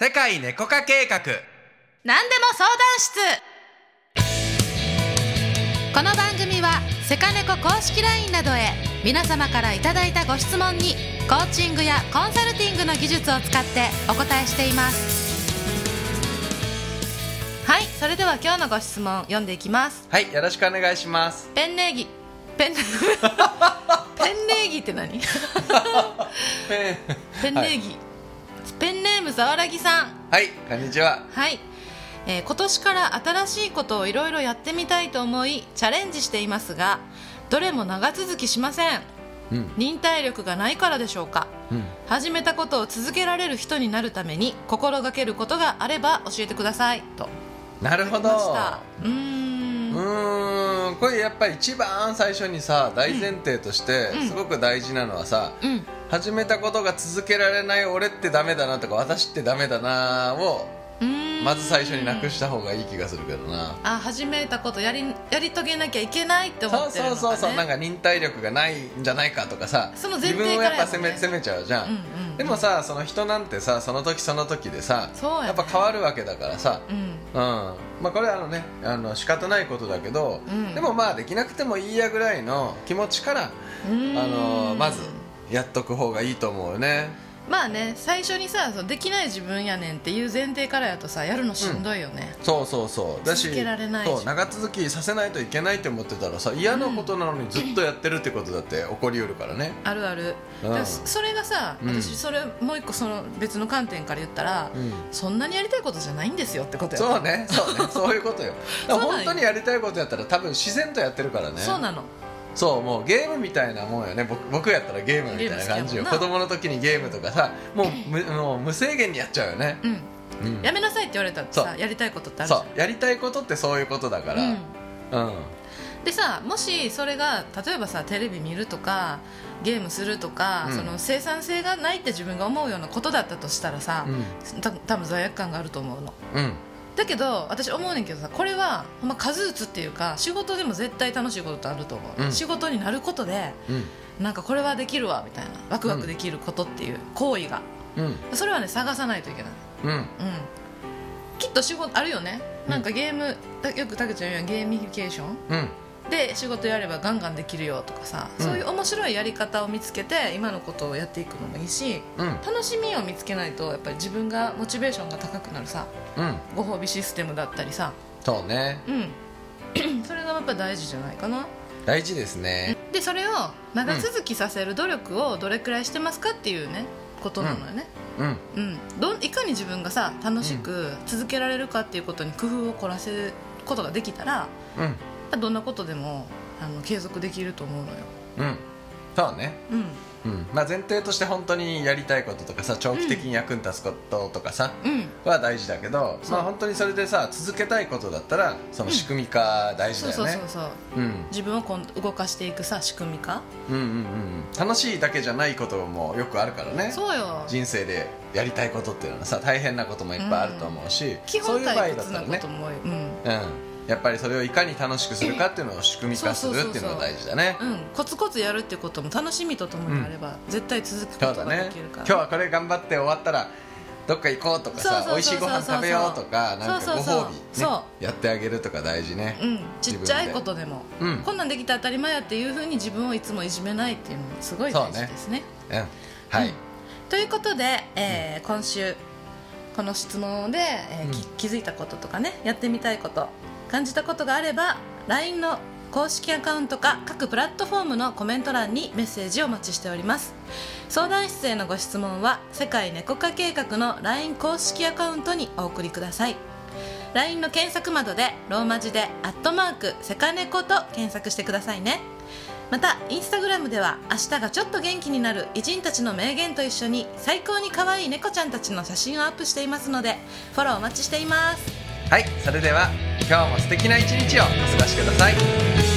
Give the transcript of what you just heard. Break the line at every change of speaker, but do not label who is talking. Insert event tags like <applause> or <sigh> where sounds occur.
世界猫化計画。
何でも相談室。この番組はセカネコ公式 LINE などへ皆様からいただいたご質問にコーチングやコンサルティングの技術を使ってお答えしています。はいそれでは今日のご質問読んでいきます。
はいよろしくお願いします。
ペンネギペン <laughs> ペンネギって何？
ペン
ペンネギ、ペンネームざわらぎさん。
はいこんにちは。
はい、えー今年から新しいことをいろいろやってみたいと思いチャレンジしていますがどれも長続きしません。
うん。
忍耐力がないからでしょうか。
うん。
始めたことを続けられる人になるために心がけることがあれば教えてください。と。
なるほど。
うーん。
うーん。これやっぱり一番最初にさ大前提として
うん。
すごく大事なのはさ、
うん
始めたことが続けられない俺ってダメだなとか私ってダメだなをまず最初になくした方がいい気がするけどな。
あ始めたことやりやり遂げなきゃいけないって思
そう
ってるのか、ね、
そうそうそうなんか忍耐力がないんじゃないかとかさ
その前
自
提
分をやっぱ責め責めちゃうじゃん、
うんうん。
でもさその人なんてさその時その時でさ
そうやね。
やっぱ変わるわけだからさ。
うん。
うん。まあこれはあのねあの仕方ないことだけど、
うん。
でもまあできなくてもいいやぐらいの気持ちからあのまずやっとく方がいいと思うよね。
まあね最初にさそうできない自分やねんっていう前提からやとさやるのしんどいよね、
そうそうそう。だし
続けられないし。
そう長続きさせないといけないって思ってたらさ嫌なことなのにずっとやってるってことだって起こりうるからね。
あるある、
うん。
だからそそれがさ
うん。
私それもう一個その別の観点から言ったら、
うん。
そんなにやりたいことじゃないんですよってことよ
そうねそうね。そういうことよ。だから
そうなんよ。
本当にやりたいことやったら多分自然とやってるからね。
そうなの
そうもうゲームみたいなもんよね。僕僕やったらゲームみたいな感じよ。子供の時にゲームとかさもう <laughs> むもう無制限にやっちゃうよね、
うん。
うん。
やめなさいって言われたら
そ
さやりたいことってあるじゃ
そう。んやりたいことってそういうことだから。
うん。
うん。
でさもしそれが例えばさテレビ見るとかゲームするとか、
うん。
その生産性がないって自分が思うようなことだったとしたらさ、た多分罪悪感があると思うの。
うん
だけど私思うねんけどさこれはほんま数打つっていうか仕事でも絶対楽しいことってあると思う、
うん。
仕事になることで
うん。
なんかこれはできるわみたいなワクワクできることっていう行為が、
うん。
それはね探さないといけない。
うん。
うん。きっと仕事あるよね。なんかゲームだよくたけちゃん言うやんゲーミフィケーション。
うん
で仕事やればガンガンできるよとかさ、
うん。
そういう面白いやり方を見つけて今のことをやっていくのもいいし
うん。
楽しみを見つけないとやっぱり自分がモチベーションが高くなるさ
うん。
ご褒美システムだったりさ。
そうね。
うん。<clears throat> それがやっぱ大事じゃないかな。
大事ですね。
でそれを長続きさせる努力をどれくらいしてますかっていうねことなのよね、
うん。
うん。どんいかに自分がさ楽しく続けられるかっていうことに工夫を凝らせることができたら
うん
どんなことでもあの継続できると思うのよ。
うん。そうね。
うん。
うん。まあ前提として本当にやりたいこととかさ長期的に役に立つこととかさ
うん。
は大事だけど
そう。
まあ本当にそれでさ続けたいことだったらその仕組み化大事
そう
だよね。
そうそうそう
う。ん。
自分をこん動かしていくさ仕組み化？
うんうんうん楽しいだけじゃないこともよくあるからね。
そうよ。
人生でやりたいことっていうのはさ大変なこともいっぱいあると思うし、
基
そういう場合
本退
だったらね。
屈なこと、も多い。うん。
うん、やっぱりそれをいかに楽しくするかっていうのを仕組み化するっていうのが大事だね。
うん、コツコツやるってことも楽しみとともにあれば、絶対続くことができるから、
今日はこれ頑張って終わったらどっか行こうとかさ美味しいご飯食べようとかなんかご褒美、ね
そ、
やってあげるとか大事ね。
うん、ちっちゃいことでも。
うん。
こんなんできて当たり前やっていうふうに自分をいつもいじめないっていうのもすごい大事ですね。
うん。はい、
うん。ということで、えー今週この質問で、えー気づいたこととかねやってみたいこと感じたことがあれば LINE の公式アカウントか各プラットフォームのコメント欄にメッセージをお待ちしております。相談室へのご質問は世界猫化計画の LINE 公式アカウントにお送りください。LINE の検索窓でローマ字で「アットマークセカネコ」と検索してくださいね。またインスタグラムでは明日がちょっと元気になる偉人たちの名言と一緒に最高に可愛い猫ちゃんたちの写真をアップしていますのでフォローお待ちしています。
はい、それでは今日も素敵な一日をお過ごしください。